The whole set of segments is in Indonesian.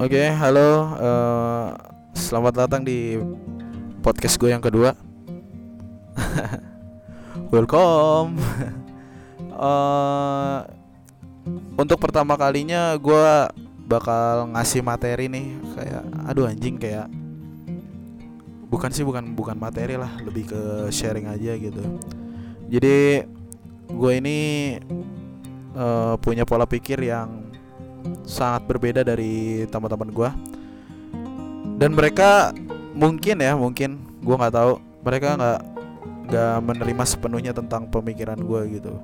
Oke, halo. eh, selamat datang di podcast gue yang kedua. Welcome. Eh, untuk pertama kalinya gue bakal ngasih materi nih, kayak, aduh anjing kayak, bukan sih bukan bukan materi lah, lebih ke sharing aja gitu. Jadi gue ini eh, punya pola pikir yang sangat berbeda dari teman-teman gue dan mereka mungkin ya mungkin gue nggak tahu mereka nggak nggak menerima sepenuhnya tentang pemikiran gue gitu.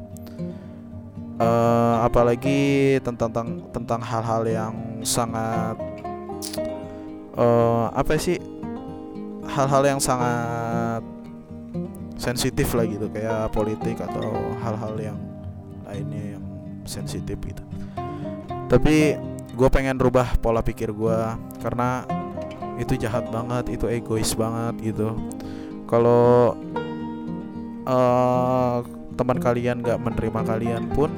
Eh, apalagi tentang tentang tentang hal-hal yang sangat eh, apa sih hal-hal yang sangat sensitif lah gitu kayak politik atau hal-hal yang lainnya yang sensitif gitu tapi gue pengen rubah pola pikir gue karena itu jahat banget itu egois banget gitu. Kalau eh, teman kalian nggak menerima kalian pun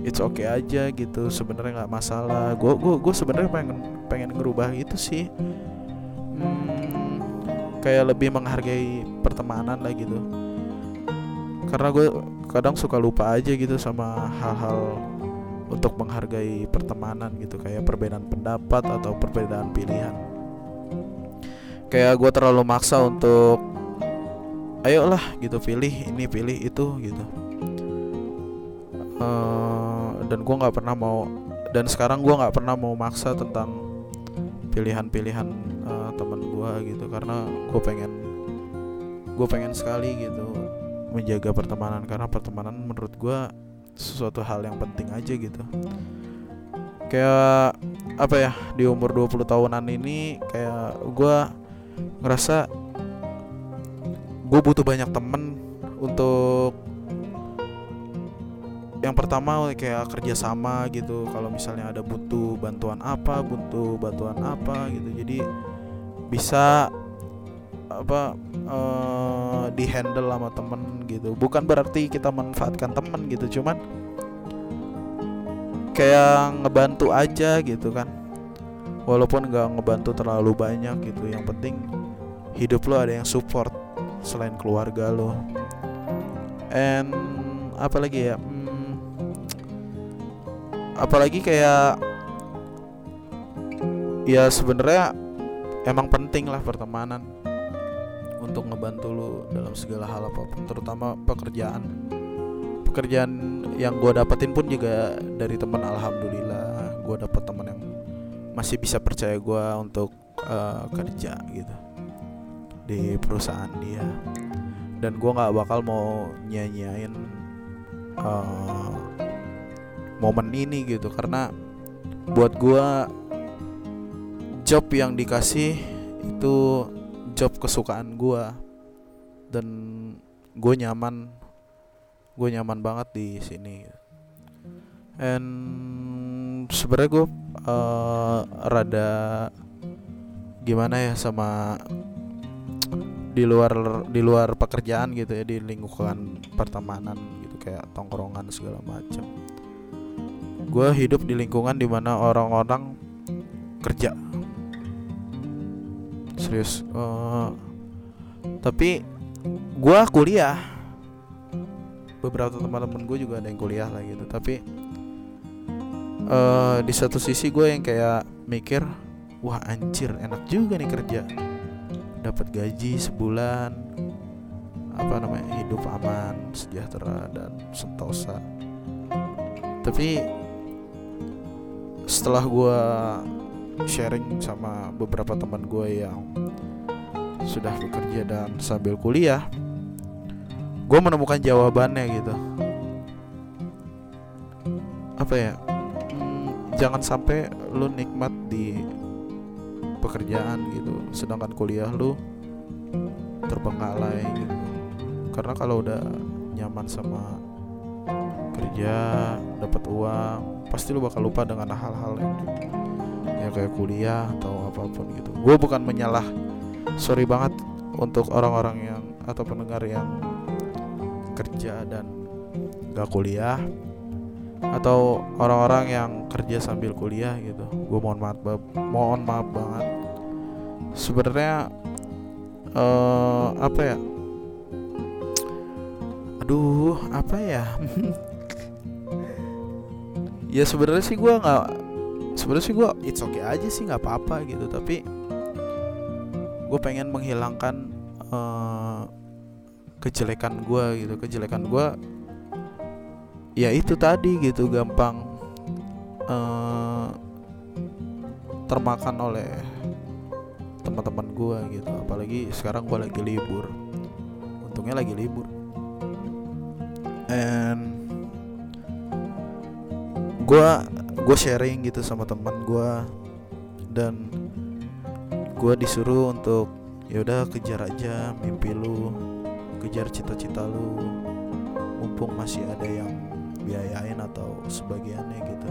it's okay aja gitu. Sebenarnya nggak masalah. Gue gue gue sebenarnya pengen pengen ngerubah itu sih. Hmm, kayak lebih menghargai pertemanan lah gitu. Karena gue kadang suka lupa aja gitu sama hal-hal untuk menghargai pertemanan gitu kayak perbedaan pendapat atau perbedaan pilihan. Kayak gue terlalu maksa untuk ayolah gitu pilih ini pilih itu gitu. Eh, dan gue nggak pernah mau dan sekarang gue nggak pernah mau maksa tentang pilihan-pilihan eh, teman gue gitu karena gue pengen gue pengen sekali gitu menjaga pertemanan karena pertemanan menurut gue sesuatu hal yang penting aja gitu. Kayak apa ya di umur 20 tahunan ini kayak gue ngerasa gue butuh banyak temen untuk yang pertama kayak kerjasama gitu. Kalau misalnya ada butuh bantuan apa butuh bantuan apa gitu. Jadi bisa apa eh di handle sama temen gitu. Bukan berarti kita manfaatkan temen gitu cuman kayak ngebantu aja gitu kan. Walaupun nggak ngebantu terlalu banyak gitu yang penting hidup lo ada yang support selain keluarga lo. And apalagi ya hmm, apalagi kayak ya sebenarnya emang penting lah pertemanan untuk ngebantu lu dalam segala hal apa pun terutama pekerjaan. Pekerjaan yang gue dapetin pun juga dari teman alhamdulillah gue dapet teman yang masih bisa percaya gue untuk eh, kerja gitu di perusahaan dia. Dan gue nggak bakal mau nyanyain eh, momen ini gitu. Karena buat gue job yang dikasih itu job kesukaan gue dan gue nyaman gue nyaman banget di sini. And sebenarnya gue eh, rada gimana ya sama di luar di luar pekerjaan gitu ya di lingkungan pertemanan gitu kayak tongkrongan segala macam. Gue hidup di lingkungan di mana orang-orang kerja serius. Eh, tapi gue kuliah. Beberapa teman-teman gue juga ada yang kuliah lah gitu. Tapi eh di satu sisi gue yang kayak mikir wah anjir enak juga nih kerja. Dapat gaji sebulan apa namanya hidup aman sejahtera dan sentosa. Tapi setelah gue sharing sama beberapa teman gue yang sudah bekerja dan sambil kuliah gue menemukan jawabannya gitu. Apa ya? Hmm, jangan sampai lu nikmat di pekerjaan gitu sedangkan kuliah lu terbengkalai gitu. Karena kalau udah nyaman sama kerja dapat uang pasti lu bakal lupa dengan hal-hal yang ya kayak kuliah atau apa pun gitu. Gue bukan menyalah sorry banget untuk orang-orang yang atau pendengar yang kerja dan gak kuliah atau orang-orang yang kerja sambil kuliah gitu. Gue mohon maaf mohon maaf banget. Sebenarnya uh, apa ya? Aduh apa ya? Ya sebenarnya sih gue nggak sebenarnya sih gue it's okay aja sih nggak apa-apa gitu. Tapi gue pengen menghilangkan uh, kejelekan gue gitu. Kejelekan gue ya itu tadi gitu gampang uh, termakan oleh teman-teman gue gitu. Apalagi sekarang gue lagi libur. Untungnya lagi libur. And gue gue sharing gitu sama teman gue dan gue disuruh untuk ya udah kejar aja mimpi lu kejar cita-cita lu mumpung masih ada yang biayain atau sebagiannya gitu.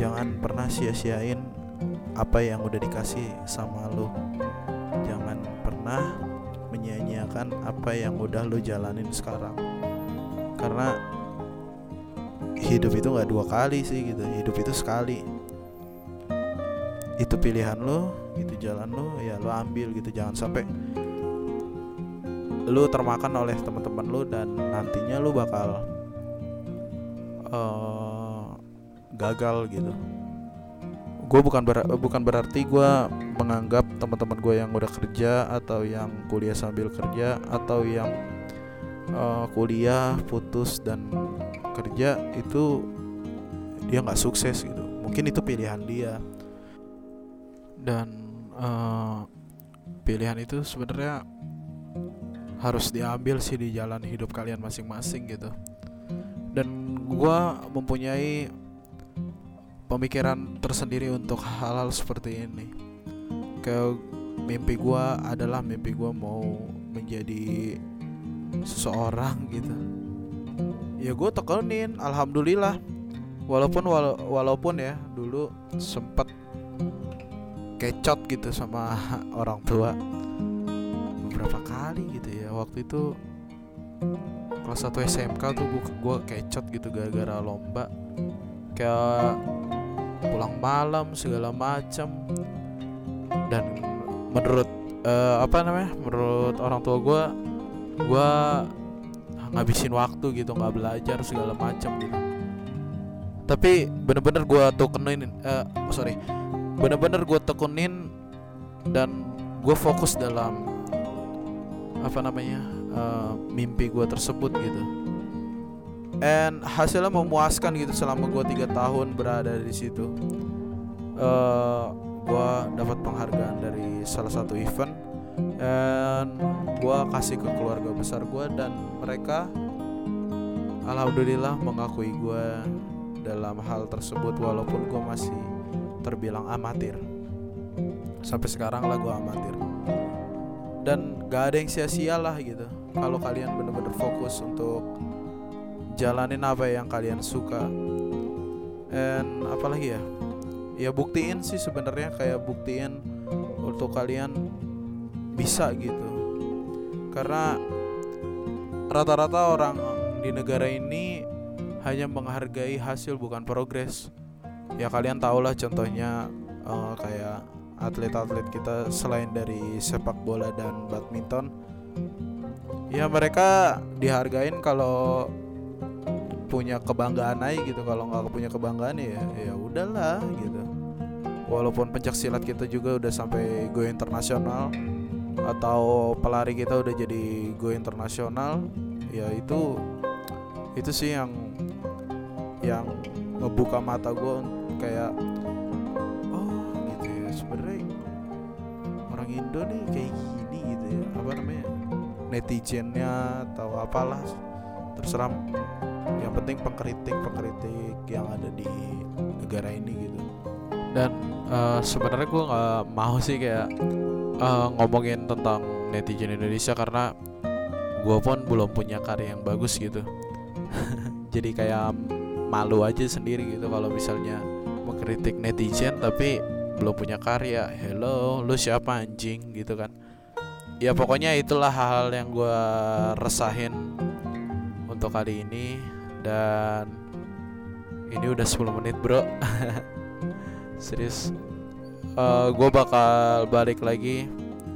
Jangan pernah sia-siain apa yang udah dikasih sama lo jangan pernah menyia-nyiakan apa yang udah lo jalanin sekarang. Karena hidup itu nggak dua kali sih gitu. Hidup itu sekali. Itu pilihan lo itu jalan lo ya lo ambil gitu. Jangan sampai lu termakan oleh teman-teman lu dan nantinya lu bakal uh, gagal gitu. Gue bukan ber bukan berarti gue menganggap teman-teman gue yang udah kerja atau yang kuliah sambil kerja atau yang uh, kuliah putus dan kerja itu dia nggak sukses gitu. Mungkin itu pilihan dia. Dan uh, pilihan itu sebenarnya harus diambil sih di jalan hidup kalian masing-masing gitu. Dan gue mempunyai pemikiran tersendiri untuk hal-hal seperti ini. Ke mimpi gue adalah mimpi gue mau menjadi seseorang gitu ya gue tekenin alhamdulillah. Walaupun wala walaupun ya dulu sempet kecot gitu sama orang tua. Beberapa kali gitu ya waktu itu kelas 1 SMK tuh gue gue kecot gitu gara-gara lomba. Kayak pulang malam segala macam dan menurut uh, apa namanya menurut orang tua gue gue ngabisin waktu gitu nggak belajar segala macam gitu. Tapi bener-bener gue tekunin uh, sorry. Bener-bener gue tekunin dan gue fokus dalam apa namanya uh, mimpi gue tersebut gitu. And hasilnya memuaskan gitu selama gue tiga tahun berada di situ. Uh, eh, gue dapat penghargaan dari salah satu event dan gue kasih ke keluarga besar gue dan mereka alhamdulillah mengakui gue dalam hal tersebut walaupun gue masih terbilang amatir. Sampai sekarang lah gue amatir. Dan gak ada yang sia-sia lah gitu. Kalau kalian bener-bener fokus untuk jalanin apa yang kalian suka. And apalagi ya? Ya buktiin sih sebenarnya kayak buktiin untuk kalian bisa gitu. Karena rata-rata orang di negara ini hanya menghargai hasil bukan progres. Ya kalian tahulah contohnya uh, kayak atlet-atlet kita selain dari sepak bola dan badminton. Ya mereka dihargain kalau punya kebanggaan aja gitu. Kalau nggak punya kebanggaan ya ya udahlah gitu. Walaupun pencak silat kita juga udah sampai go internasional atau pelari kita udah jadi go internasional ya itu itu sih yang yang ngebuka mata gue kayak Indo nih kayak gini gitu ya. Apa namanya netizennya atau apalah terserah. Yang penting pengkritik pengkritik yang ada di negara ini gitu. Dan uh, sebenarnya gue nggak mau sih kayak uh, ngomongin tentang netizen Indonesia karena gue pun belum punya karya yang bagus gitu. Jadi kayak malu aja sendiri gitu kalau misalnya mengkritik netizen tapi belum punya karya. Hello lu siapa anjing gitu kan. Ya pokoknya itulah hal, -hal yang gue resahin untuk kali ini. Dan ini udah 10 menit bro. Serius uh, gue bakal balik lagi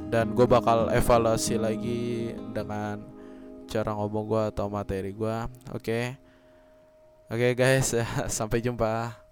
dan gue bakal evaluasi lagi dengan cara ngomong gue atau materi gue oke? Okay? oke okay, guys. Sampai jumpa